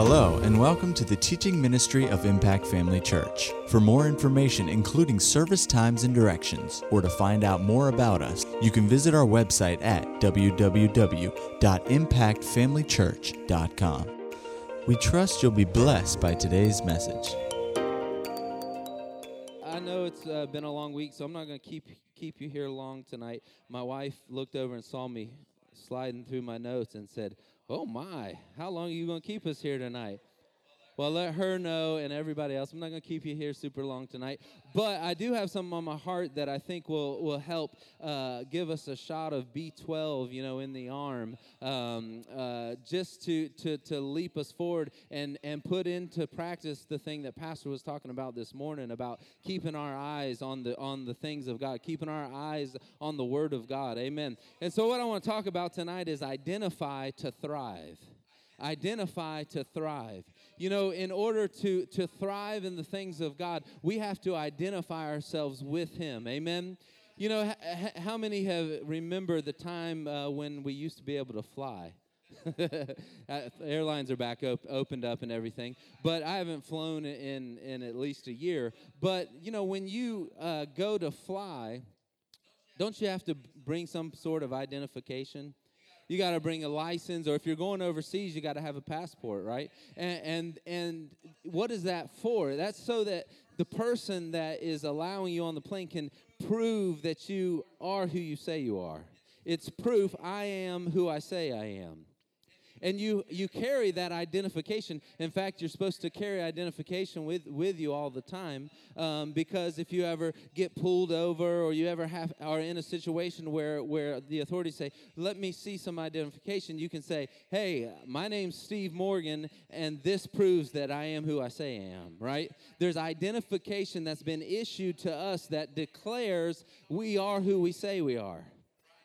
Hello, and welcome to the teaching ministry of Impact Family Church. For more information, including service times and directions, or to find out more about us, you can visit our website at www.impactfamilychurch.com. We trust you'll be blessed by today's message. I know it's uh, been a long week, so I'm not going to keep keep you here long tonight. My wife looked over and saw me sliding through my notes and said, Oh my, how long are you going to keep us here tonight? Well, let her know and everybody else. I'm not going to keep you here super long tonight, but I do have something on my heart that I think will will help uh, give us a shot of B12, you know, in the arm, um, uh, just to to to leap us forward and and put into practice the thing that Pastor was talking about this morning about keeping our eyes on the on the things of God, keeping our eyes on the Word of God. Amen. And so, what I want to talk about tonight is identify to thrive identify to thrive. You know, in order to, to thrive in the things of God, we have to identify ourselves with Him. Amen. You know, h- how many have remember the time uh, when we used to be able to fly? Uh, airlines are back op- opened up and everything, but I haven't flown in in at least a year. But you know, when you uh, go to fly, don't you have to bring some sort of identification? You got to bring a license or if you're going overseas you got to have a passport right? And, and and what is that for? That's so that the person that is allowing you on the plane can prove that you are who you say you are. It's proof i am who i say i am and you you carry that identification. In fact you're supposed to carry identification with with you all the time um, because if you ever get pulled over or you ever have are in a situation where where the authorities say let me see some identification you can say hey my name's steve morgan and this proves that i am who i say i am right? There's identification that's been issued to us that declares we are who we say we are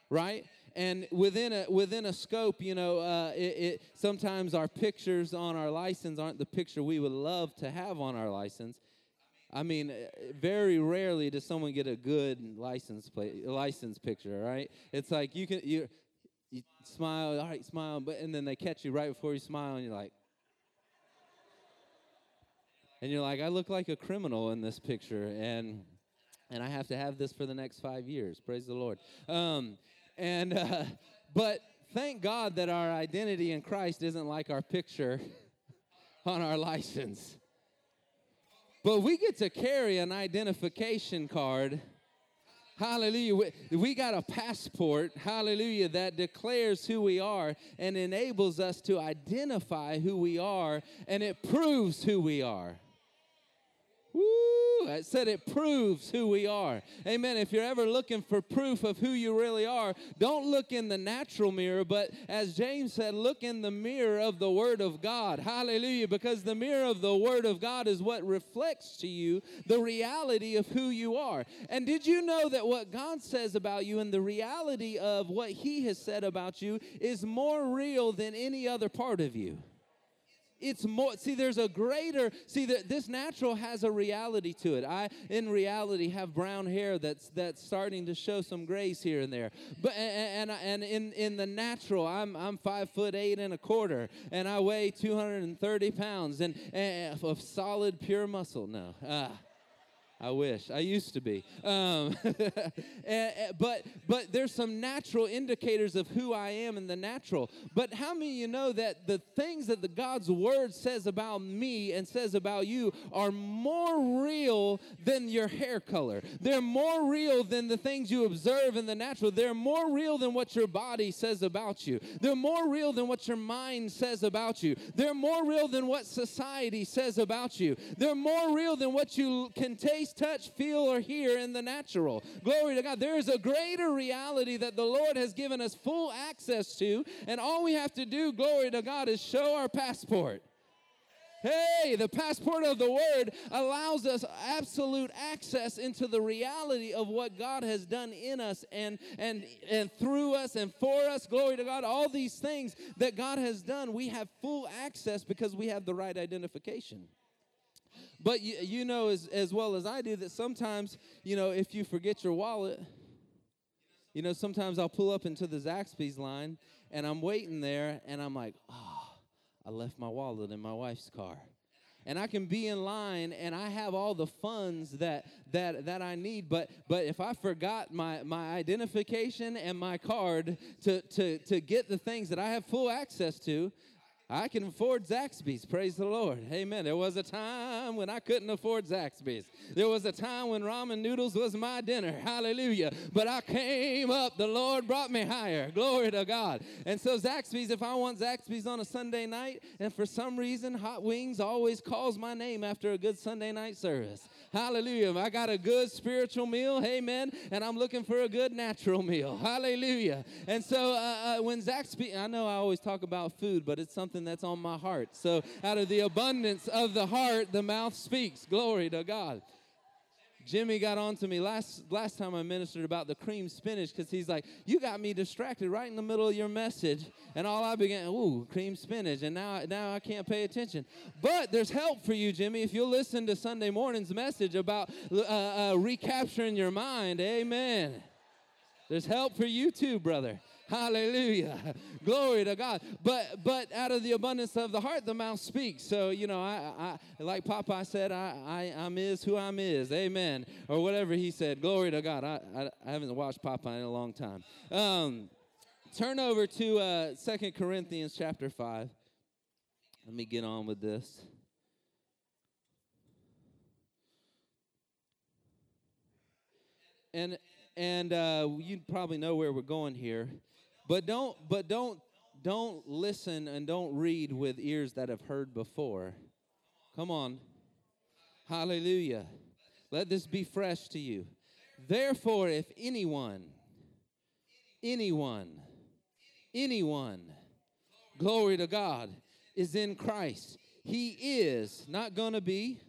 right and within a within a scope you know uh, it, it, sometimes our pictures on our license aren't the picture we would love to have on our license. I mean uh, very rarely does someone get a good license plate license picture right? It's like you can you you smile all right smile but and then they catch you right before you smile and you're like and you're like i look like a criminal in this picture and and i have to have this for the next five years. Praise the lord. Um, and uh, but thank God that our identity in Christ isn't like our picture on our license. But we get to carry an identification card. Hallelujah. We got a passport, hallelujah, that declares who we are and enables us to identify who we are, and it proves who we are. Woo! I said it proves who we are. Amen. If you're ever looking for proof of who you really are, don't look in the natural mirror, but as James said, look in the mirror of the Word of God. Hallelujah. Because the mirror of the Word of God is what reflects to you the reality of who you are. And did you know that what God says about you and the reality of what He has said about you is more real than any other part of you? It's more see there's a greater see that this natural has a reality to it. I in reality have brown hair that's that's starting to show some grays here and there. But and and, and in in the natural i'm i'm five foot eight and a quarter and i weigh 230 pounds and, and of solid pure muscle. No uh, I wish I used to be, um, but but there's some natural indicators of who I am in the natural. But how many of you know that the things that the God's word says about me and says about you are more real than your hair color? They're more real than the things you observe in the natural. They're more real than what your body says about you. They're more real than what your mind says about you. They're more real than what society says about you. They're more real than what you can taste touch, feel, or hear in the natural. Glory to God. There is a greater reality that the Lord has given us full access to, and all we have to do, glory to God, is show our passport. Hey, the passport of the word allows us absolute access into the reality of what God has done in us and and and through us and for us. Glory to God. All these things that God has done, we have full access because we have the right identification. But you, you know as, as well as I do that sometimes, you know, if you forget your wallet, you know, sometimes I'll pull up into the Zaxby's line and I'm waiting there and I'm like, oh, I left my wallet in my wife's car. And I can be in line and I have all the funds that that that I need but but if I forgot my my identification and my card to to to get the things that I have full access to I can afford Zaxby's. Praise the Lord. Amen. There was a time when I couldn't afford Zaxby's. There was a time when ramen noodles was my dinner. Hallelujah. But I came up. The Lord brought me higher. Glory to God. And so Zaxby's, if I want Zaxby's on a Sunday night, and for some reason Hot Wings always calls my name after a good Sunday night service. Hallelujah. I got a good spiritual meal, amen, and I'm looking for a good natural meal. Hallelujah. And so uh, uh, when Zach I know I always talk about food, but it's something that's on my heart. So out of the abundance of the heart, the mouth speaks. Glory to God. Jimmy got on to me last last time I ministered about the cream spinach because he's like, "You got me distracted right in the middle of your message," and all I began, "Ooh, cream spinach," and now now I can't pay attention. But there's help for you, Jimmy, if you'll listen to Sunday morning's message about uh, uh, recapturing your mind. Amen. There's help for you too, brother. Hallelujah. Glory to God. But but out of the abundance of the heart, the mouth speaks. So, you know, I, I like Popeye said, I, I, I'm is who I'm is. Amen. Or whatever he said. Glory to God. I, I, I haven't watched Popeye in a long time. Um, turn over to uh, 2 Corinthians chapter 5. Let me get on with this. And and uh, you probably know where we're going here. But don't but don't don't listen and don't read with ears that have heard before. Come on. Hallelujah. Let this be fresh to you. Therefore, if anyone, anyone, anyone, glory to God, is in Christ, he is not going to be,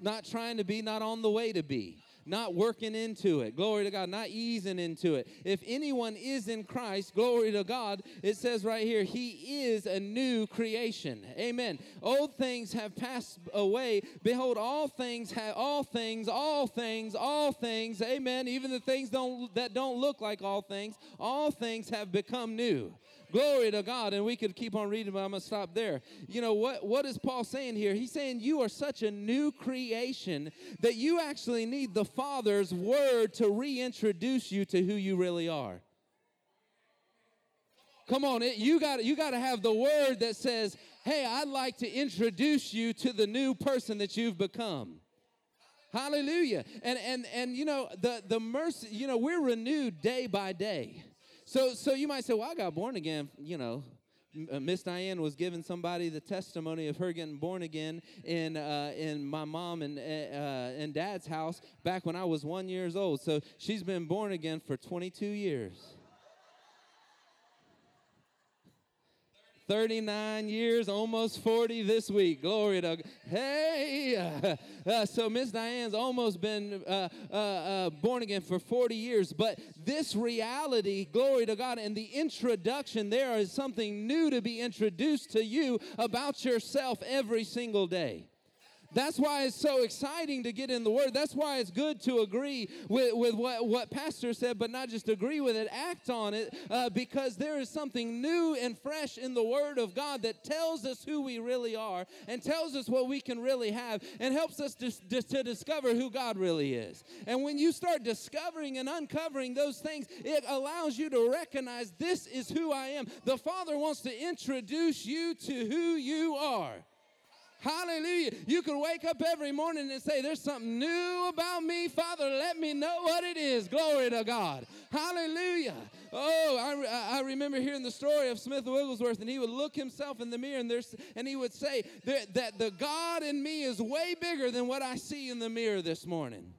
not trying to be, not on the way to be not working into it. Glory to God, not easing into it. If anyone is in Christ, glory to God, it says right here, he is a new creation. Amen. Old things have passed away. Behold, all things have all things, all things, all things. Amen. Even the things don't that don't look like all things, all things have become new. Glory to God. And we could keep on reading, but I'm going to stop there. You know, what, what is Paul saying here? He's saying you are such a new creation that you actually need the Father's word to reintroduce you to who you really are. Come on, it, you got you got to have the word that says, "Hey, I'd like to introduce you to the new person that you've become." Hallelujah. And and and you know, the the mercy, you know, we're renewed day by day. So, so you might say, well, I got born again, you know. Uh, Miss Diane was giving somebody the testimony of her getting born again in uh, in my mom and uh, uh and dad's house back when I was one years old. So she's been born again for 22 years. 39 years, almost 40 this week. Glory to God. Hey! Uh, so Miss Diane's almost been uh, uh, uh, born again for 40 years. But this reality, glory to God, and the introduction there is something new to be introduced to you about yourself every single day. That's why it's so exciting to get in the Word. That's why it's good to agree with, with what, what Pastor said, but not just agree with it, act on it, uh, because there is something new and fresh in the Word of God that tells us who we really are and tells us what we can really have and helps us to, to, to discover who God really is. And when you start discovering and uncovering those things, it allows you to recognize this is who I am. The Father wants to introduce you to who you are. Hallelujah. You can wake up every morning and say, There's something new about me. Father, let me know what it is. Glory to God. Hallelujah. Oh, I, I remember hearing the story of Smith Wigglesworth, and he would look himself in the mirror and, there's, and he would say that, that the God in me is way bigger than what I see in the mirror this morning.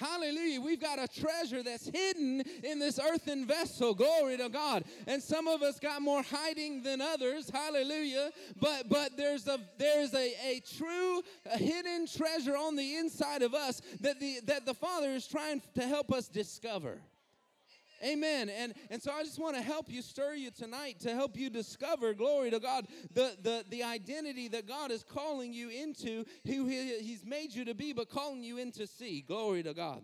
Hallelujah. We've got a treasure that's hidden in this earthen vessel. Glory to God. And some of us got more hiding than others. Hallelujah. But but there's a there's a, a true a hidden treasure on the inside of us that the that the Father is trying to help us discover. Amen. And, and so I just want to help you, stir you tonight to help you discover, glory to God, the, the, the identity that God is calling you into, who he, He's made you to be, but calling you into see. Glory to God.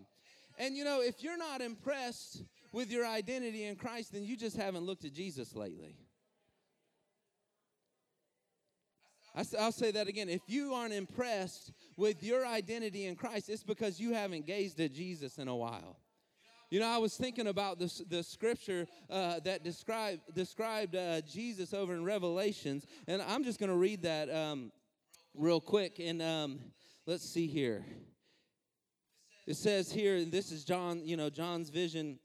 And you know, if you're not impressed with your identity in Christ, then you just haven't looked at Jesus lately. I, will say that again. If you aren't impressed with your identity in Christ, it's because you haven't gazed at Jesus in a while. You know, I was thinking about the, the scripture uh, that describe, described uh, Jesus over in Revelations, and I'm just going to read that um, real quick. And um, let's see here. It says here, and this is John, you know, John's vision.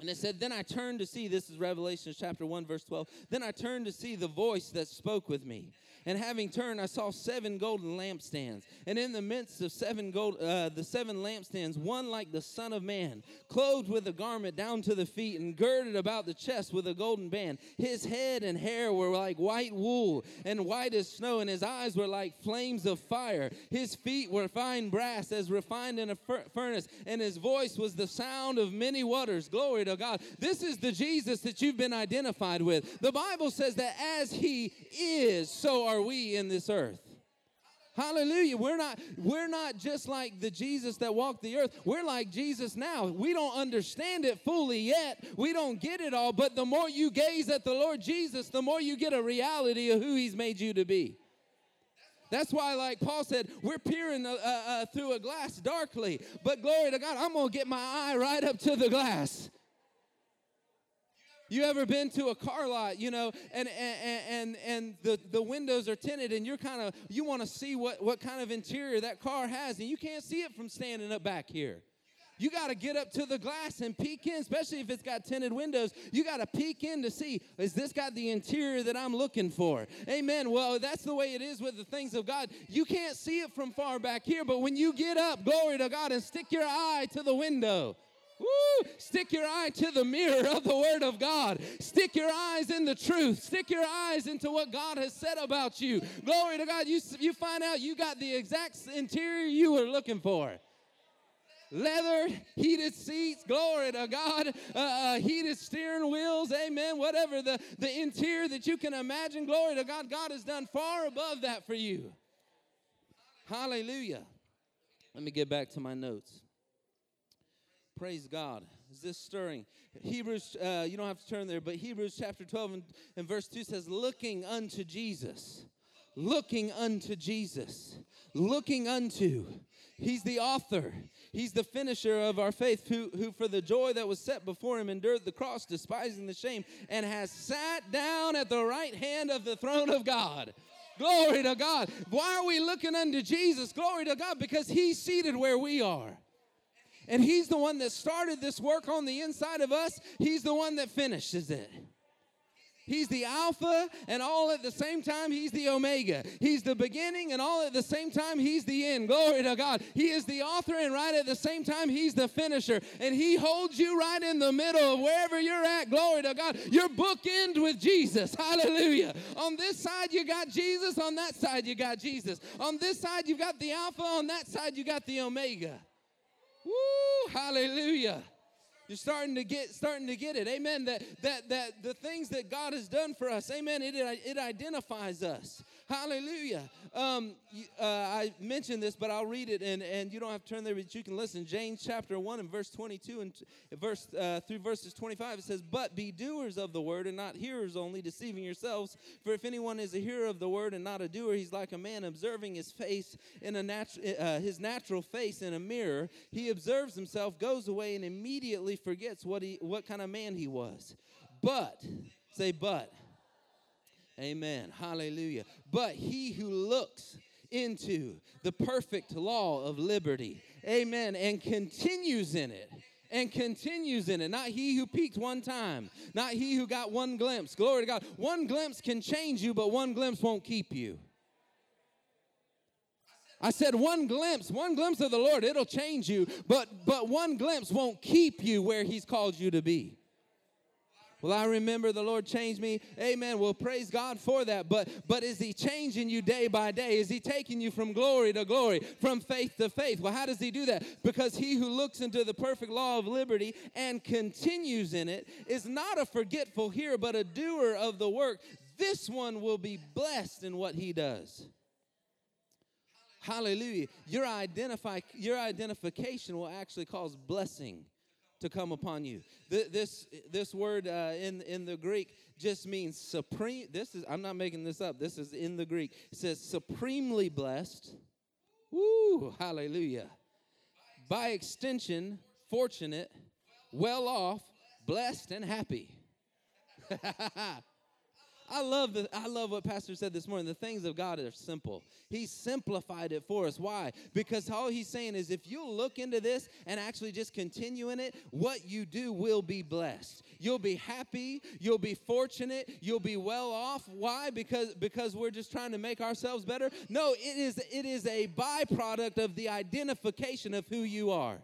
And it said, Then I turned to see, this is Revelation chapter 1, verse 12. Then I turned to see the voice that spoke with me. And having turned, I saw seven golden lampstands. And in the midst of seven gold, uh, the seven lampstands, one like the Son of Man, clothed with a garment down to the feet, and girded about the chest with a golden band. His head and hair were like white wool, and white as snow, and his eyes were like flames of fire. His feet were fine brass, as refined in a furnace, and his voice was the sound of many waters. Glory to God. This is the Jesus that you've been identified with. The Bible says that as he is, so are are we in this earth? Hallelujah. We're not we're not just like the Jesus that walked the earth. We're like Jesus now. We don't understand it fully yet. We don't get it all, but the more you gaze at the Lord Jesus, the more you get a reality of who he's made you to be. That's why, like Paul said, we're peering uh, uh, uh through a glass darkly. But glory to God, I'm going to get my eye right up to the glass. You ever been to a car lot, you know, and and and, and the, the windows are tinted and you're kind of you want to see what, what kind of interior that car has, and you can't see it from standing up back here. You got to get up to the glass and peek in, especially if it's got tinted windows. You got to peek in to see, is this got the interior that I'm looking for? Amen. Well, that's the way it is with the things of God. You can't see it from far back here, but when you get up, glory to God, and stick your eye to the window, Woo! Stick your eye to the mirror of the Word of God. Stick your eyes in the truth. Stick your eyes into what God has said about you. Glory to God. You, you find out you got the exact interior you were looking for leather, heated seats, glory to God, uh, uh, heated steering wheels, amen, whatever the, the interior that you can imagine, glory to God, God has done far above that for you. Hallelujah. Let me get back to my notes. Praise God. Is this stirring? Hebrews, uh, you don't have to turn there, but Hebrews chapter 12 and, and verse 2 says, Looking unto Jesus. Looking unto Jesus. Looking unto. He's the author. He's the finisher of our faith, who, who for the joy that was set before him endured the cross, despising the shame, and has sat down at the right hand of the throne of God. Glory to God. Why are we looking unto Jesus? Glory to God, because he's seated where we are. And He's the one that started this work on the inside of us, He's the one that finishes it. He's the Alpha, and all at the same time, He's the Omega. He's the beginning, and all at the same time, He's the end. Glory to God. He is the author, and right at the same time, He's the finisher. And He holds you right in the middle of wherever you're at. Glory to God. Your bookend with Jesus. Hallelujah. On this side, you got Jesus. On that side, you got Jesus. On this side, you've got the Alpha. On that side, you got the Omega. Woo! Hallelujah. You're starting to get starting to get it. Amen. That that that the things that God has done for us. Amen. It it identifies us. Hallelujah. Um, uh, I mentioned this, but I'll read it, and, and you don't have to turn there, but you can listen. James chapter 1 and verse 22 and verse uh, through verses 25, it says, But be doers of the word and not hearers only, deceiving yourselves. For if anyone is a hearer of the word and not a doer, he's like a man observing his face in a natu- uh, his natural face in a mirror. He observes himself, goes away, and immediately forgets what, he, what kind of man he was. But, say, but Amen. Hallelujah. But he who looks into the perfect law of liberty, amen, and continues in it and continues in it. Not he who peaked one time, not he who got one glimpse. Glory to God. One glimpse can change you, but one glimpse won't keep you. I said one glimpse, one glimpse of the Lord, it'll change you, but but one glimpse won't keep you where he's called you to be. Well, I remember the Lord changed me. Amen. Well, praise God for that. But but is he changing you day by day? Is he taking you from glory to glory, from faith to faith? Well, how does he do that? Because he who looks into the perfect law of liberty and continues in it is not a forgetful hearer, but a doer of the work. This one will be blessed in what he does. Hallelujah. Your identify your identification will actually cause blessing to come upon you. This this word uh, in in the Greek just means supreme. This is I'm not making this up. This is in the Greek. It says supremely blessed. Woo! Hallelujah. By extension, fortunate, well off, blessed, and happy. I love the I love what Pastor said this morning. The things of God are simple. He simplified it for us. Why? Because all he's saying is if you look into this and actually just continue in it, what you do will be blessed. You'll be happy, you'll be fortunate, you'll be well off. Why? Because because we're just trying to make ourselves better? No, it is it is a byproduct of the identification of who you are.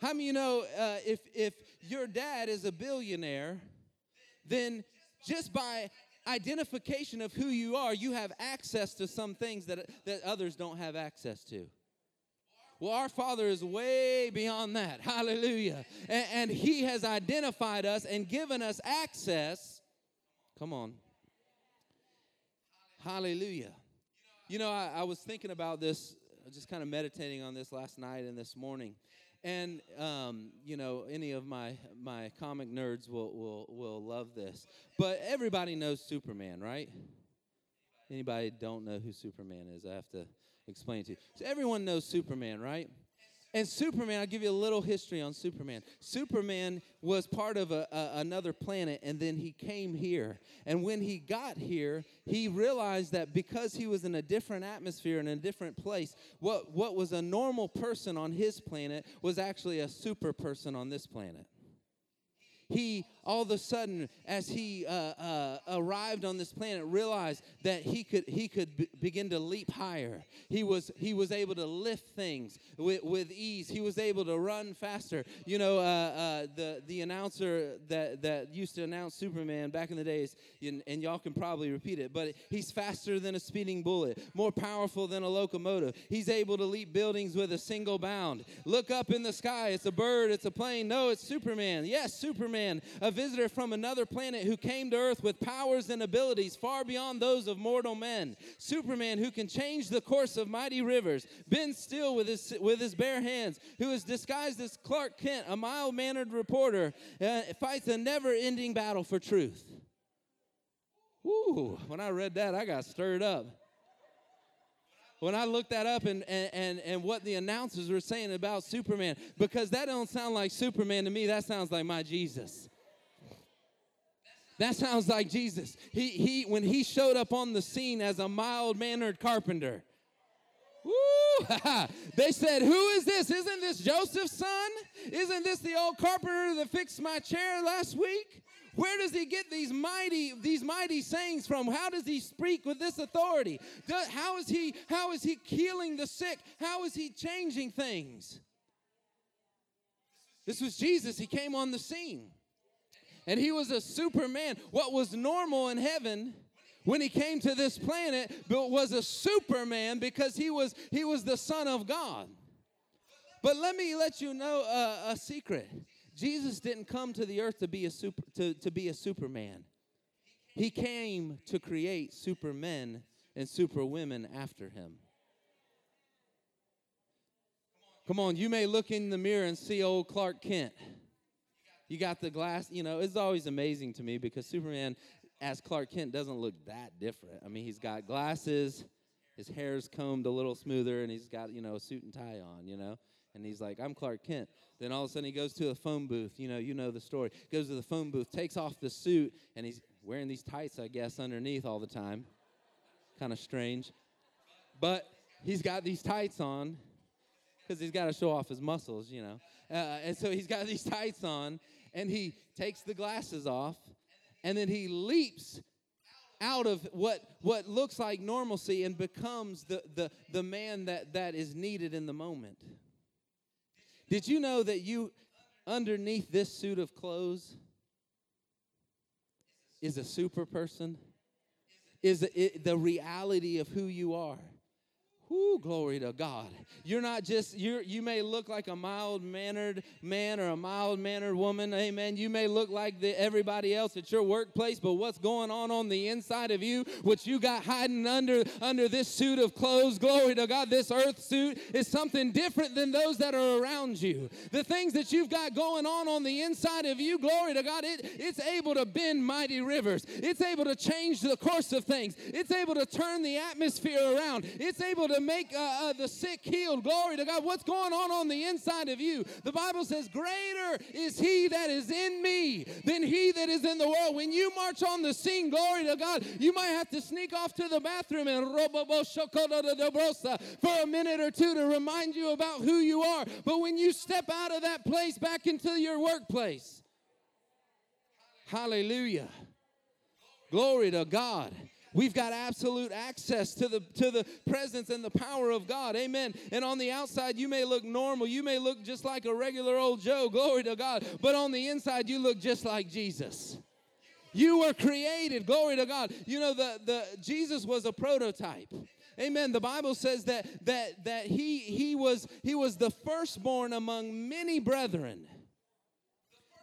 How many you know uh, if if your dad is a billionaire, then just by identification of who you are, you have access to some things that, that others don't have access to. Well, our Father is way beyond that. Hallelujah. And, and He has identified us and given us access. Come on. Hallelujah. You know, I, I was thinking about this, just kind of meditating on this last night and this morning. And um, you know, any of my my comic nerds will will will love this. But everybody knows Superman, right? Anybody don't know who Superman is? I have to explain to you. So everyone knows Superman, right? And Superman, I'll give you a little history on Superman. Superman was part of a, a, another planet, and then he came here. And when he got here, he realized that because he was in a different atmosphere and a different place, what, what was a normal person on his planet was actually a super person on this planet he all of a sudden as he uh, uh, arrived on this planet realized that he could he could b- begin to leap higher. He was he was able to lift things with, with ease. He was able to run faster. You know uh, uh the the announcer that that used to announce superman back in the days and, and y'all can probably repeat it but he's faster than a speeding bullet more powerful than a locomotive. He's able to leap buildings with a single bound. Look up in the sky. It's a bird. It's a plane. No it's superman. Yes superman a visitor from another planet who came to Earth with powers and abilities far beyond those of mortal men. Superman who can change the course of mighty rivers, bend still with his, with his bare hands, who is disguised as Clark Kent, a mild mannered reporter, uh, fights a never ending battle for truth. Woo, when I read that, I got stirred up when I looked that up and, and, and, and what the announcers were saying about Superman, because that don't sound like Superman to me, that sounds like my Jesus. That sounds like Jesus. He, he, when he showed up on the scene as a mild mannered carpenter, Woo! they said, Who is this? Isn't this Joseph's son? Isn't this the old carpenter that fixed my chair last week? Where does he get these mighty these mighty sayings from? How does he speak with this authority? How is he how is he healing the sick? How is he changing things? This was Jesus. He came on the scene. And he was a superman. What was normal in heaven when he came to this planet but was a superman because he was he was the son of God. But let me let you know a, a secret. Jesus didn't come to the earth to be a super to, to be a superman. He came to create supermen and superwomen after him. Come on, you may look in the mirror and see old Clark Kent. You got the glass, you know, it's always amazing to me because Superman as Clark Kent doesn't look that different. I mean, he's got glasses, his hair's combed a little smoother, and he's got, you know, a suit and tie on, you know? And he's like, I'm Clark Kent. Then all of a sudden he goes to a phone booth. You know, you know the story. Goes to the phone booth, takes off the suit, and he's wearing these tights, I guess, underneath all the time. Kind of strange. But he's got these tights on because he's got to show off his muscles, you know. Uh, and so he's got these tights on, and he takes the glasses off, and then he leaps out of what what looks like normalcy and becomes the the the man that that is needed in the moment did you know that you underneath this suit of clothes is a super person? Is it, the reality of who you are Whoo, glory to God. You're not just, you're, you may look like a mild mannered man or a mild mannered woman. Amen. You may look like the, everybody else at your workplace, but what's going on on the inside of you, what you got hiding under, under this suit of clothes, glory to God, this earth suit is something different than those that are around you. The things that you've got going on on the inside of you, glory to God, it, it's able to bend mighty rivers. It's able to change the course of things. It's able to turn the atmosphere around. It's able to make uh, uh, the sick healed. Glory to God. What's going on on the inside of you? The Bible says, Greater is he that is in me than he that is in the world. When you march on the scene, glory to God, you might have to sneak off to the bathroom and for a minute or two to remind you about who you are. But when you step out of that place back into your workplace, hallelujah. Glory to God. We've got absolute access to the to the presence and the power of God. Amen. And on the outside you may look normal. You may look just like a regular old Joe. Glory to God. But on the inside you look just like Jesus. You were created. Glory to God. You know the the Jesus was a prototype. Amen. The Bible says that that that he he was he was the firstborn among many brethren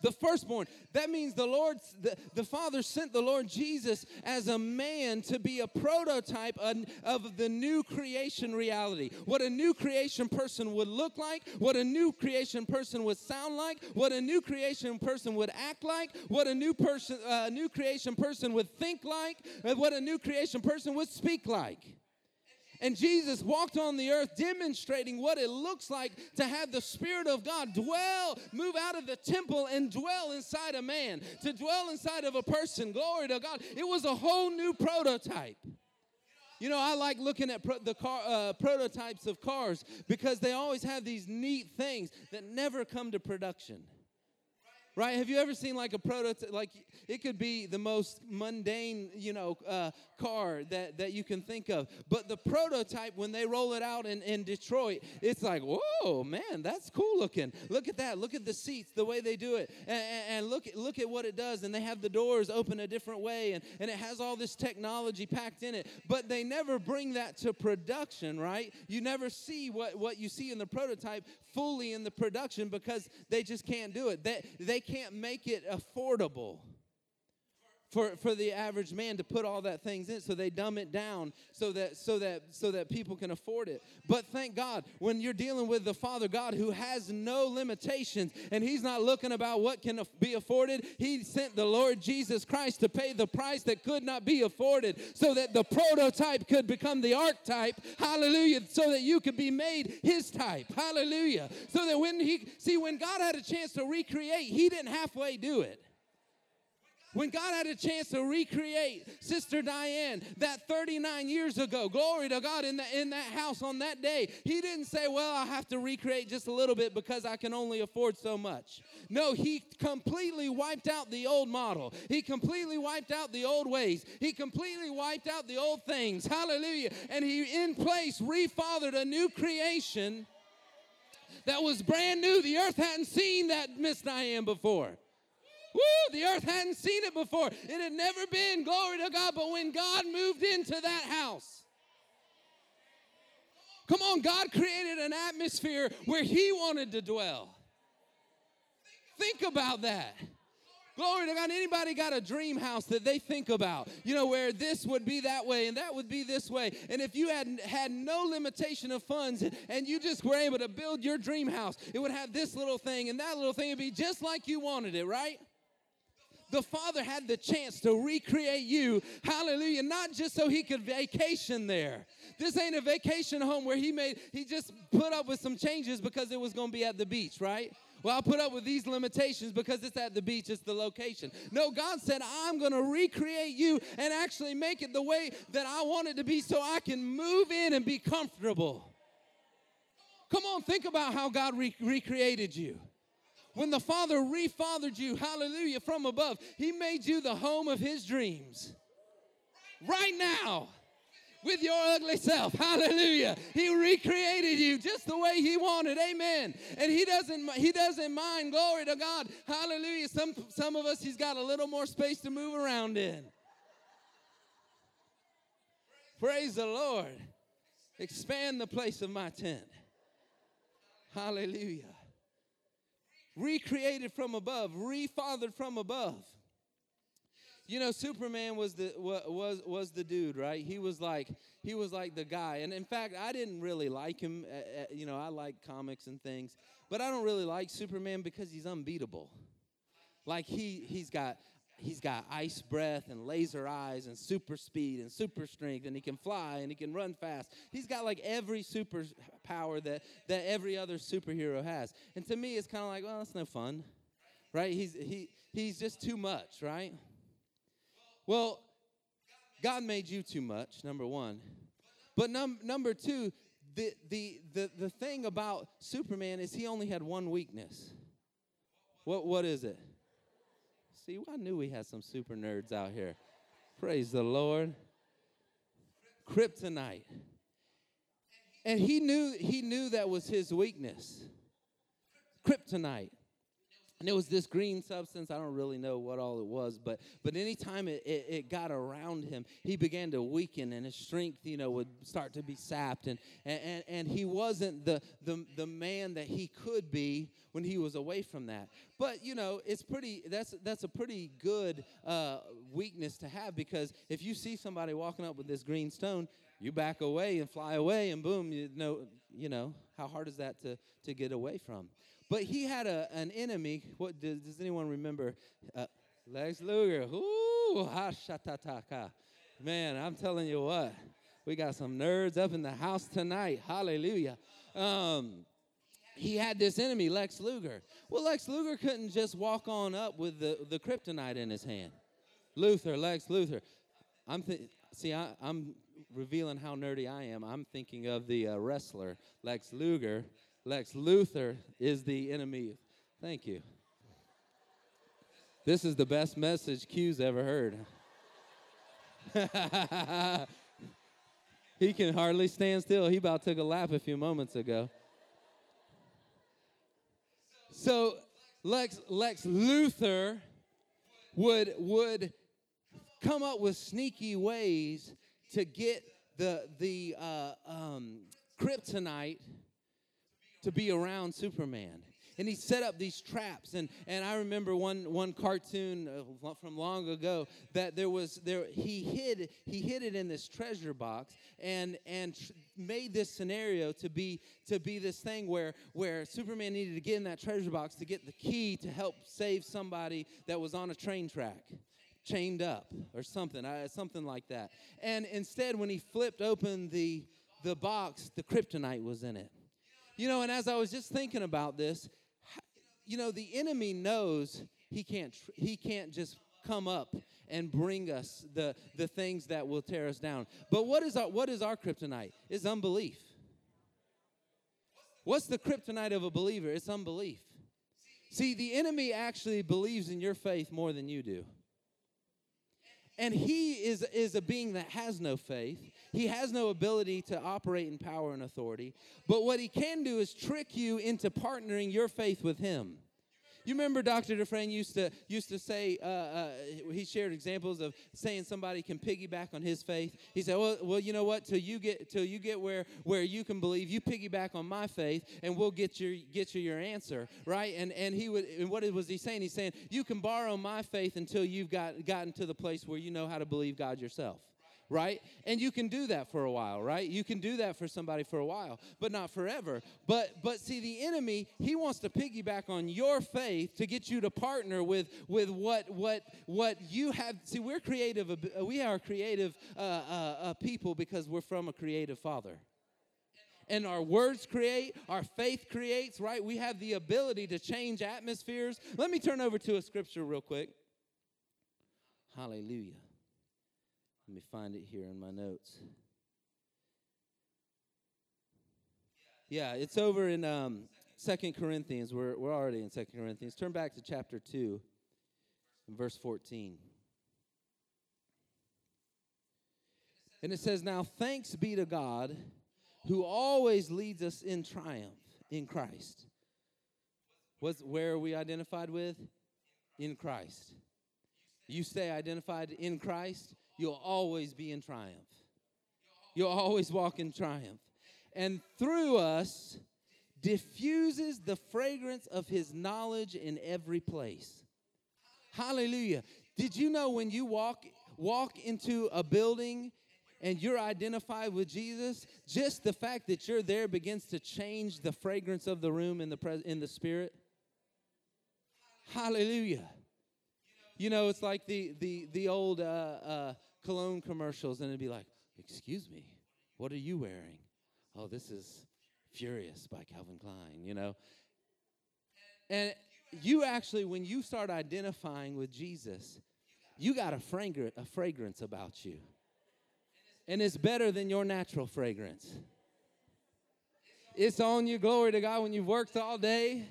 the firstborn. That means the Lord, the, the Father sent the Lord Jesus as a man to be a prototype of the new creation reality. What a new creation person would look like, what a new creation person would sound like, what a new creation person would act like, what a new person, uh, new creation person would think like, what a new creation person would speak like. And Jesus walked on the earth demonstrating what it looks like to have the Spirit of God dwell, move out of the temple and dwell inside a man, to dwell inside of a person. Glory to God. It was a whole new prototype. You know, I like looking at pro- the car, uh, prototypes of cars because they always have these neat things that never come to production right? Have you ever seen like a prototype? Like it could be the most mundane, you know, uh, car that, that you can think of. But the prototype, when they roll it out in, in Detroit, it's like, whoa, man, that's cool looking. Look at that. Look at the seats, the way they do it. And, and look, look at what it does. And they have the doors open a different way. And, and it has all this technology packed in it. But they never bring that to production, right? You never see what, what you see in the prototype fully in the production because they just can't do it. They, they can't make it affordable for, for the average man to put all that things in so they dumb it down so that so that so that people can afford it. But thank god when you're dealing with the father god who has no limitations and he's not looking about what can be afforded he sent the lord jesus christ to pay the price that could not be afforded so that the prototype could become the archetype. Hallelujah. So that you could be made his type. Hallelujah. So that when he see when god had a chance to recreate he didn't halfway do it when God had a chance to recreate Sister Diane that 39 years ago, glory to God, in, the, in that house on that day, He didn't say, Well, I have to recreate just a little bit because I can only afford so much. No, He completely wiped out the old model. He completely wiped out the old ways. He completely wiped out the old things. Hallelujah. And He, in place, refathered a new creation that was brand new. The earth hadn't seen that Miss Diane before. Woo, the earth hadn't seen it before. It had never been, glory to God. But when God moved into that house, come on, God created an atmosphere where He wanted to dwell. Think about that. Glory to God. Anybody got a dream house that they think about? You know, where this would be that way and that would be this way. And if you had had no limitation of funds and you just were able to build your dream house, it would have this little thing and that little thing would be just like you wanted it, right? The Father had the chance to recreate you, hallelujah, not just so he could vacation there. This ain't a vacation home where he made, he just put up with some changes because it was gonna be at the beach, right? Well, I'll put up with these limitations because it's at the beach, it's the location. No, God said, I'm going to recreate you and actually make it the way that I want it to be so I can move in and be comfortable. Come on, think about how God re- recreated you. When the Father refathered you, hallelujah, from above, He made you the home of His dreams. Right now, with your ugly self. Hallelujah. He recreated you just the way he wanted. Amen. And he doesn't he doesn't mind. Glory to God. Hallelujah. Some some of us he's got a little more space to move around in. Praise the Lord. Expand the place of my tent. Hallelujah. Recreated from above, refathered from above. You know, Superman was the was was the dude, right? He was like he was like the guy. And in fact, I didn't really like him. Uh, uh, you know, I like comics and things, but I don't really like Superman because he's unbeatable. Like he he's got he's got ice breath and laser eyes and super speed and super strength and he can fly and he can run fast. He's got like every super power that that every other superhero has. And to me it's kind of like, well, that's no fun. Right? He's he he's just too much, right? Well, God made you too much, number 1. But num- number 2, the, the, the, the thing about Superman is he only had one weakness. What, what is it? See, I knew we had some super nerds out here. Praise the Lord. Kryptonite. And he knew he knew that was his weakness. Kryptonite and it was this green substance. I don't really know what all it was but but anytime it, it, it, got around him he began to weaken and his strength you know would start to be sapped. And and, and he wasn't the, the the man that he could be when he was away from that. But you know it's pretty that's that's a pretty good uh, weakness to have because if you see somebody walking up with this green stone you back away and fly away and boom you know you know how hard is that to to get away from but he had a, an enemy. What does, does anyone remember? Uh, Lex Luger. Ooh, ha shatataka. Man, I'm telling you what, we got some nerds up in the house tonight. Hallelujah. Um, he had this enemy, Lex Luger. Well, Lex Luger couldn't just walk on up with the, the kryptonite in his hand. Luther, Lex Luthor. I'm th- see, I, am revealing how nerdy I am. I'm thinking of the uh, wrestler Lex Luger Lex Luthor is the enemy. Thank you. This is the best message Q's ever heard. he can hardly stand still. He about took a lap a few moments ago. So Lex Lex Luthor would would come up with sneaky ways to get the the uh, um, kryptonite to be around Superman. And he set up these traps, and, and I remember one one cartoon uh, from long ago that there was there he hid he hid it in this treasure box and and tr- made this scenario to be to be this thing where where Superman needed to get in that treasure box to get the key to help save somebody that was on a train track chained up or something, uh, something like that. And instead, when he flipped open the the box, the kryptonite was in it. You know, and as I was just thinking about this, you know, the enemy knows he can't he can't just come up and bring us the the things that will tear us down. But what is our what is our kryptonite? It's unbelief. What's the kryptonite of a believer? It's unbelief. See, the enemy actually believes in your faith more than you do. And he is, is a being that has no faith. He has no ability to operate in power and authority. But what he can do is trick you into partnering your faith with him. You remember Dr. Dufresne used to used to say uh, uh, he shared examples of saying somebody can piggyback on his faith. He said, "Well, well, you know what? Till you get till you get where where you can believe, you piggyback on my faith, and we'll get your get you your answer, right?" And and he would. And what was he saying? He's saying you can borrow my faith until you've got gotten to the place where you know how to believe God yourself right? And you can do that for a while, right? You can do that for somebody for a while, but not forever. But but see the enemy, he wants to piggyback on your faith to get you to partner with with what what what you have. See, we're creative we are creative uh, uh, uh, people because we're from a creative father and our words create, our faith creates, right? We have the ability to change atmospheres. Let me turn over to a scripture real quick. Hallelujah. Let me find it here in my notes. Yeah, it's over in um, 2 Corinthians. We're, we're already in Second Corinthians. Turn back to chapter 2, verse 14. And it says, Now thanks be to God who always leads us in triumph in Christ. What's, where are we identified with? In Christ. You stay identified in Christ, you'll always be in triumph. You'll always walk in triumph. and through us diffuses the fragrance of his knowledge in every place. Hallelujah. Did you know when you walk walk into a building and you're identified with Jesus, just the fact that you're there begins to change the fragrance of the room in the pres- in the spirit? Hallelujah. You know, it's like the the the old uh, uh, cologne commercials, and it'd be like, "Excuse me, what are you wearing?" Oh, this is Furious by Calvin Klein. You know, and you actually, when you start identifying with Jesus, you got a, fragrance, a fragrance about you, and it's better than your natural fragrance. It's on you, glory to God, when you've worked all day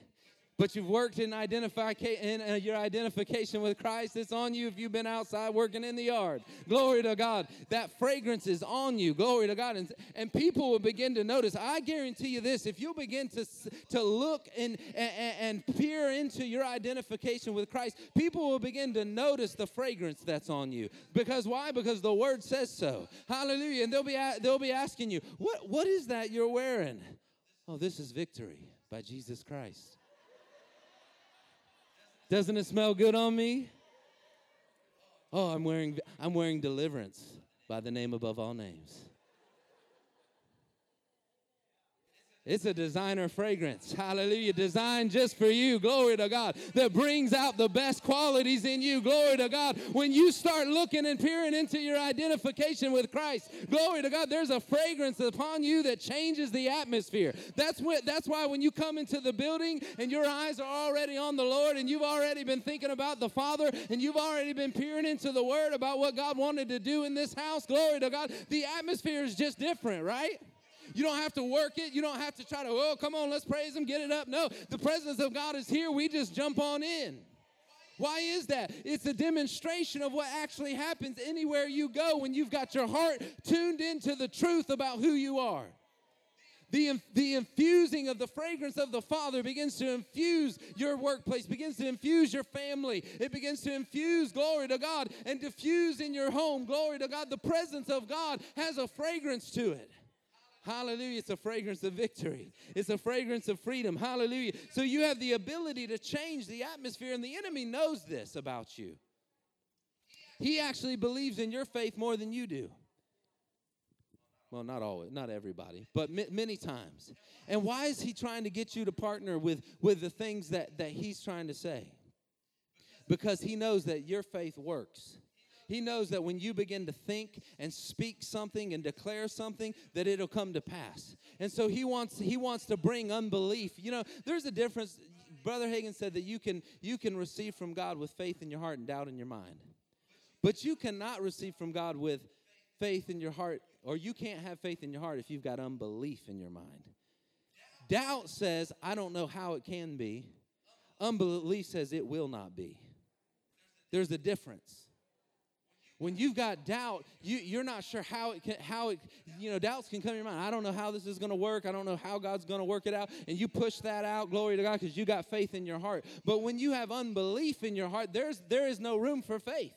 but you've worked in, identify, in uh, your identification with Christ. It's on you if you've been outside working in the yard. Glory to God. That fragrance is on you. Glory to God. And, and people will begin to notice. I guarantee you this if you begin to, to look and, and, and peer into your identification with Christ, people will begin to notice the fragrance that's on you. Because why? Because the word says so. Hallelujah. And they'll be, they'll be asking you, what, what is that you're wearing? Oh, this is victory by Jesus Christ. Doesn't it smell good on me? Oh, I'm wearing I'm wearing deliverance by the name above all names. It's a designer fragrance. Hallelujah. Designed just for you. Glory to God. That brings out the best qualities in you. Glory to God. When you start looking and peering into your identification with Christ, glory to God, there's a fragrance upon you that changes the atmosphere. That's what that's why when you come into the building and your eyes are already on the Lord and you've already been thinking about the Father and you've already been peering into the word about what God wanted to do in this house, glory to God, the atmosphere is just different, right? You don't have to work it. You don't have to try to, oh, come on, let's praise Him, get it up. No, the presence of God is here. We just jump on in. Why is that? It's a demonstration of what actually happens anywhere you go when you've got your heart tuned into the truth about who you are. The, the infusing of the fragrance of the Father begins to infuse your workplace, begins to infuse your family. It begins to infuse glory to God and diffuse in your home. Glory to God. The presence of God has a fragrance to it. Hallelujah. It's a fragrance of victory. It's a fragrance of freedom. Hallelujah. So you have the ability to change the atmosphere, and the enemy knows this about you. He actually believes in your faith more than you do. Well, not always, not everybody, but many times. And why is he trying to get you to partner with, with the things that, that he's trying to say? Because he knows that your faith works. He knows that when you begin to think and speak something and declare something, that it'll come to pass. And so he wants he wants to bring unbelief. You know, there's a difference. Brother Hagin said that you can you can receive from God with faith in your heart and doubt in your mind. But you cannot receive from God with faith in your heart, or you can't have faith in your heart if you've got unbelief in your mind. Doubt says, I don't know how it can be. Unbelief says it will not be. There's a difference. When you've got doubt, you, you're not sure how it can, how it, you know, doubts can come in your mind. I don't know how this is going to work. I don't know how God's going to work it out. And you push that out, glory to God, because you got faith in your heart. But when you have unbelief in your heart, there's, there is no room for faith.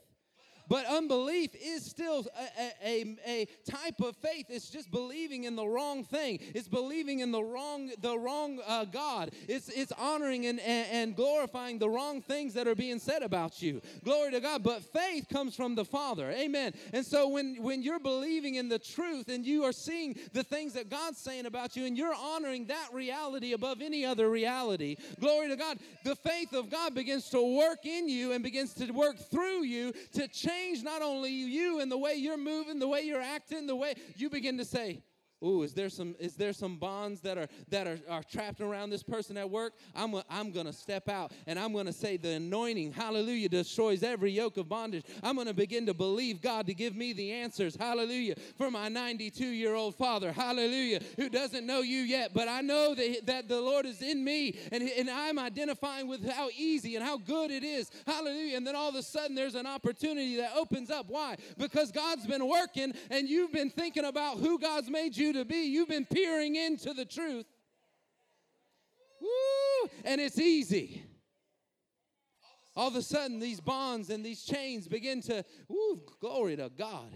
But unbelief is still a, a, a, type of faith. It's just believing in the wrong thing. It's believing in the wrong, the wrong uh, God. It's, it's honoring and, and, and glorifying the wrong things that are being said about you. Glory to God. But faith comes from the Father. Amen. And so when, when you're believing in the truth and you are seeing the things that God's saying about you and you're honoring that reality above any other reality, glory to God, the faith of God begins to work in you and begins to work through you to change change not only you and the way you're moving, the way you're acting, the way you begin to say, Ooh, is there some is there some bonds that are that are, are trapped around this person at work? I'm a, I'm gonna step out and I'm gonna say the anointing, hallelujah, destroys every yoke of bondage. I'm gonna begin to believe God to give me the answers, hallelujah, for my 92 year old father, hallelujah, who doesn't know you yet, but I know that, that the Lord is in me and, and I'm identifying with how easy and how good it is, hallelujah. And then all of a sudden there's an opportunity that opens up. Why? Because God's been working and you've been thinking about who God's made you to be. You've been peering into the truth. Woo! And it's easy. All of a sudden, these bonds and these chains begin to, woo, glory to God,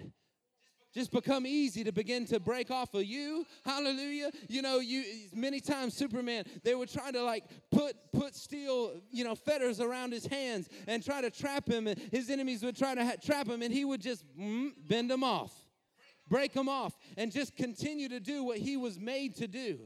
just become easy to begin to break off of you hallelujah you know you many times superman they would try to like put put steel you know fetters around his hands and try to trap him and his enemies would try to ha- trap him and he would just mm, bend them off break them off and just continue to do what he was made to do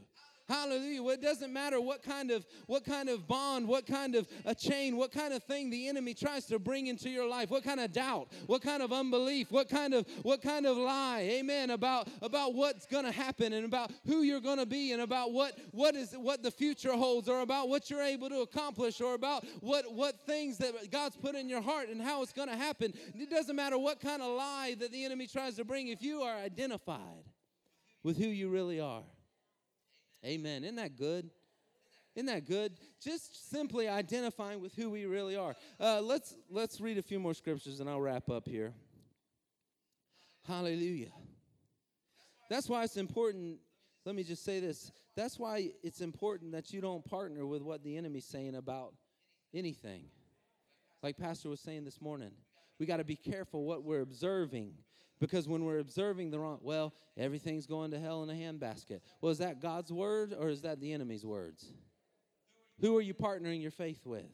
Hallelujah. Well, it doesn't matter what kind of what kind of bond, what kind of a chain, what kind of thing the enemy tries to bring into your life, what kind of doubt, what kind of unbelief, what kind of what kind of lie, amen, about about what's gonna happen and about who you're gonna be and about what what is what the future holds or about what you're able to accomplish or about what what things that God's put in your heart and how it's gonna happen. It doesn't matter what kind of lie that the enemy tries to bring if you are identified with who you really are. Amen. Isn't that good? Isn't that good? Just simply identifying with who we really are. Uh, let's let's read a few more scriptures and I'll wrap up here. Hallelujah. That's why it's important. Let me just say this. That's why it's important that you don't partner with what the enemy's saying about anything. Like Pastor was saying this morning, we got to be careful what we're observing because when we're observing the wrong, well, everything's going to hell in a handbasket. Well, is that God's word or is that the enemy's words? Who are you partnering your faith with?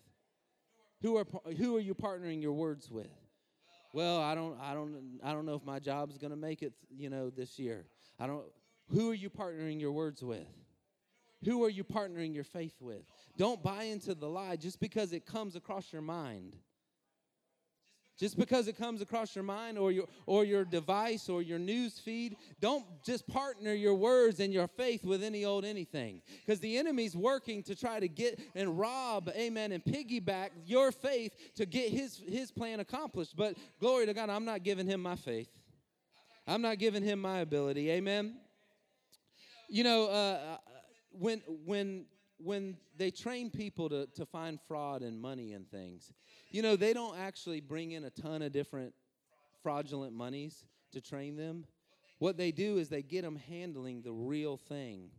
Who are who are you partnering your words with? Well, I don't I don't I don't know if my job's going to make it, you know, this year. I don't Who are you partnering your words with? Who are you partnering your faith with? Don't buy into the lie just because it comes across your mind. Just because it comes across your mind or your or your device or your news feed, don't just partner your words and your faith with any old anything. Because the enemy's working to try to get and rob, amen, and piggyback your faith to get his his plan accomplished. But glory to God, I'm not giving him my faith. I'm not giving him my ability. Amen. You know, uh, when when when they train people to, to find fraud and money and things, you know, they don't actually bring in a ton of different fraudulent monies to train them. What they do is they get them handling the real thing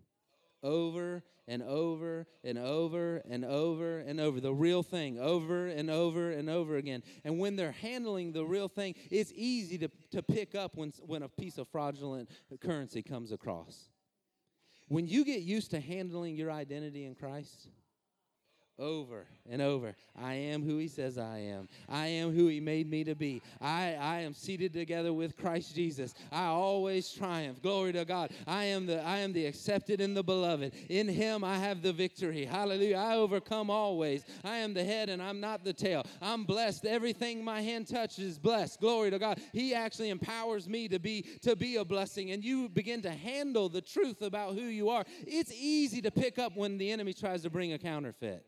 over and over and over and over and over the real thing over and over and over again and when they're handling the real thing it's easy to, to pick up when, when a piece of fraudulent currency comes across when you get used to handling your identity in christ over and over. I am who he says I am. I am who he made me to be. I, I am seated together with Christ Jesus. I always triumph. Glory to God. I am the I am the accepted and the beloved. In him I have the victory. Hallelujah. I overcome always. I am the head and I'm not the tail. I'm blessed. Everything my hand touches is blessed. Glory to God. He actually empowers me to be to be a blessing and you begin to handle the truth about who you are. It's easy to pick up when the enemy tries to bring a counterfeit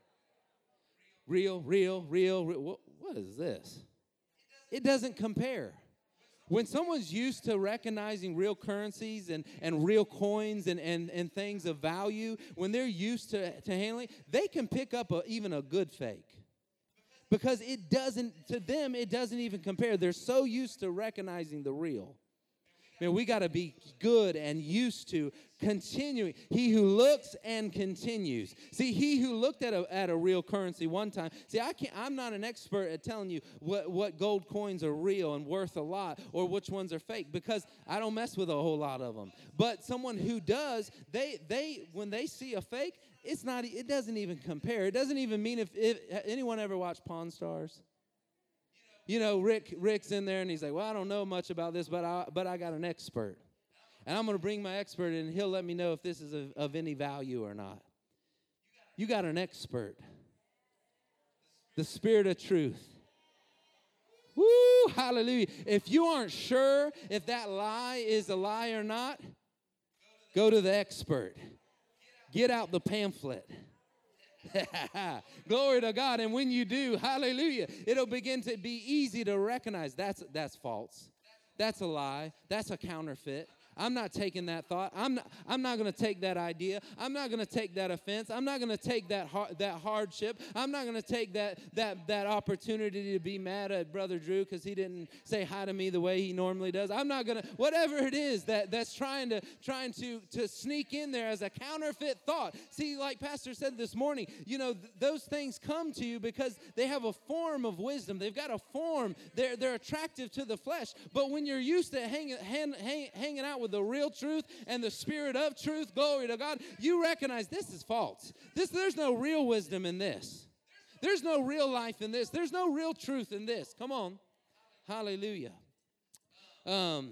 real, real, real, real. What, what is this? It doesn't compare. When someone's used to recognizing real currencies and, and real coins and, and, and things of value, when they're used to, to handling, they can pick up a, even a good fake. Because it doesn't, to them, it doesn't even compare. They're so used to recognizing the real. Man, we got to be good and used to continuing. He who looks and continues. See, he who looked at a, at a real currency one time. See, I can't, I'm not an expert at telling you what, what gold coins are real and worth a lot or which ones are fake because I don't mess with a whole lot of them. But someone who does, they they when they see a fake, it's not. It doesn't even compare. It doesn't even mean if, if anyone ever watched Pawn Stars you know, Rick Rick's in there and he's like, "Well, I don't know much about this, but I but I got an expert." And I'm going to bring my expert in and he'll let me know if this is of, of any value or not. You got an expert. The spirit of truth. Woo, hallelujah. If you aren't sure if that lie is a lie or not, go to the expert. Get out the pamphlet. Glory to God. And when you do, hallelujah, it'll begin to be easy to recognize that's that's false. That's a lie. That's a counterfeit. I'm not taking that thought. I'm not, I'm not going to take that idea. I'm not going to take that offense. I'm not going to take that har- that hardship. I'm not going to take that that that opportunity to be mad at brother Drew cuz he didn't say hi to me the way he normally does. I'm not going to whatever it is that that's trying to trying to to sneak in there as a counterfeit thought. See, like pastor said this morning, you know, th- those things come to you because they have a form of wisdom. They've got a form. They're they're attractive to the flesh. But when you're used to hanging hang, hang, hanging out with the real truth and the spirit of truth, glory to God, you recognize this is false. This there's no real wisdom in this. There's no real life in this. There's no real truth in this. Come on. Hallelujah. Um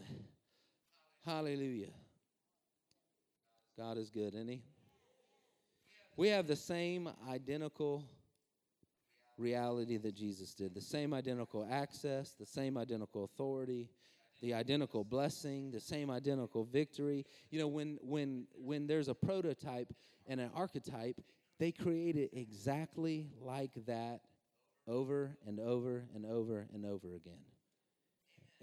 hallelujah. God is good, isn't he? We have the same identical reality that Jesus did. The same identical access, the same identical authority, the identical blessing, the same identical victory. You know, when when when there's a prototype and an archetype, they create it exactly like that over and over and over and over again.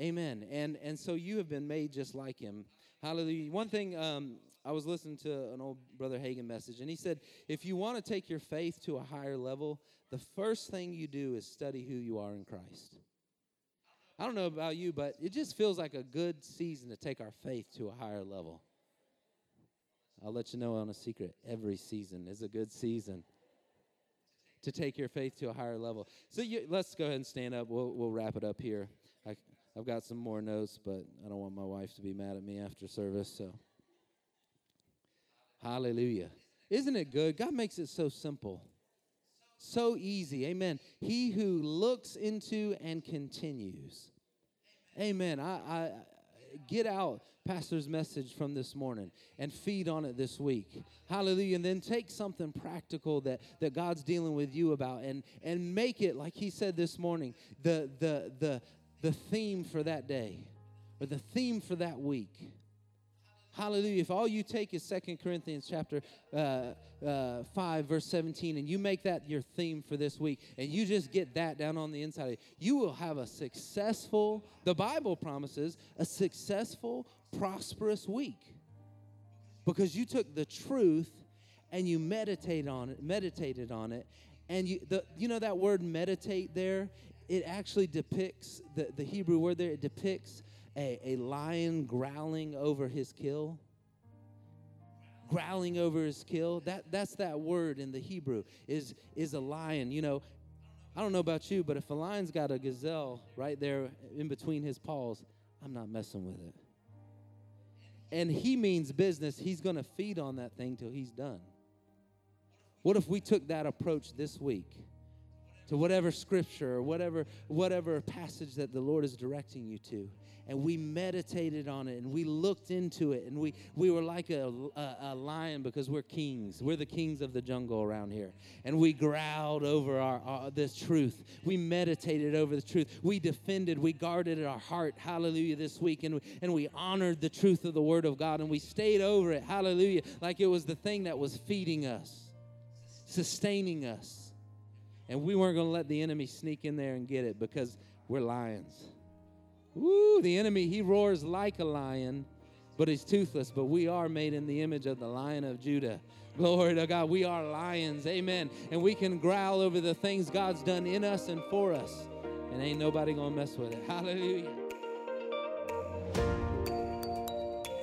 Amen. And and so you have been made just like him. Hallelujah. One thing um, I was listening to an old brother Hagin message, and he said, if you want to take your faith to a higher level, the first thing you do is study who you are in Christ. I don't know about you, but it just feels like a good season to take our faith to a higher level. I'll let you know on a secret. Every season is a good season to take your faith to a higher level. So you, let's go ahead and stand up. We'll, we'll wrap it up here. I, I've got some more notes, but I don't want my wife to be mad at me after service. So, hallelujah. Isn't it good? God makes it so simple, so easy. Amen. He who looks into and continues. Amen. I, I get out pastor's message from this morning and feed on it this week hallelujah and then take something practical that that god's dealing with you about and and make it like he said this morning the the the the theme for that day or the theme for that week Hallelujah. If all you take is Second Corinthians chapter uh, uh, 5, verse 17, and you make that your theme for this week, and you just get that down on the inside you, you will have a successful, the Bible promises, a successful, prosperous week. Because you took the truth and you meditate on it, meditated on it, and you the you know that word meditate there, it actually depicts the, the Hebrew word there, it depicts a, a lion growling over his kill? Growling over his kill? That that's that word in the hebrew is is a lion. You know i don't know about you but if a lion's got a gazelle right there in between his paws i'm not messing with it. And he means business. He's going to feed on that thing till he's done. What if we took that approach this week to whatever scripture or whatever whatever passage that the lord is directing you to and we meditated on it and we looked into it and we, we were like a, a, a, lion because we're kings. We're the kings of the jungle around here. And we growled over our, our, this truth. We meditated over the truth. We defended we guarded our heart hallelujah this week and, we, and we honored the truth of the word of god and we stayed over it hallelujah like it was the thing that was feeding us sustaining us. And we weren't going to let the enemy sneak in there and get it because we're lions Woo, the enemy, he roars like a lion, but he's toothless. But we are made in the image of the lion of Judah. Glory to God. We are lions. Amen. And we can growl over the things God's done in us and for us. And ain't nobody going to mess with it. Hallelujah.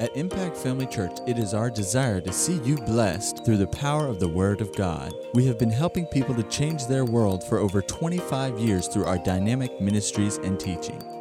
At Impact Family Church, it is our desire to see you blessed through the power of the Word of God. We have been helping people to change their world for over 25 years through our dynamic ministries and teaching.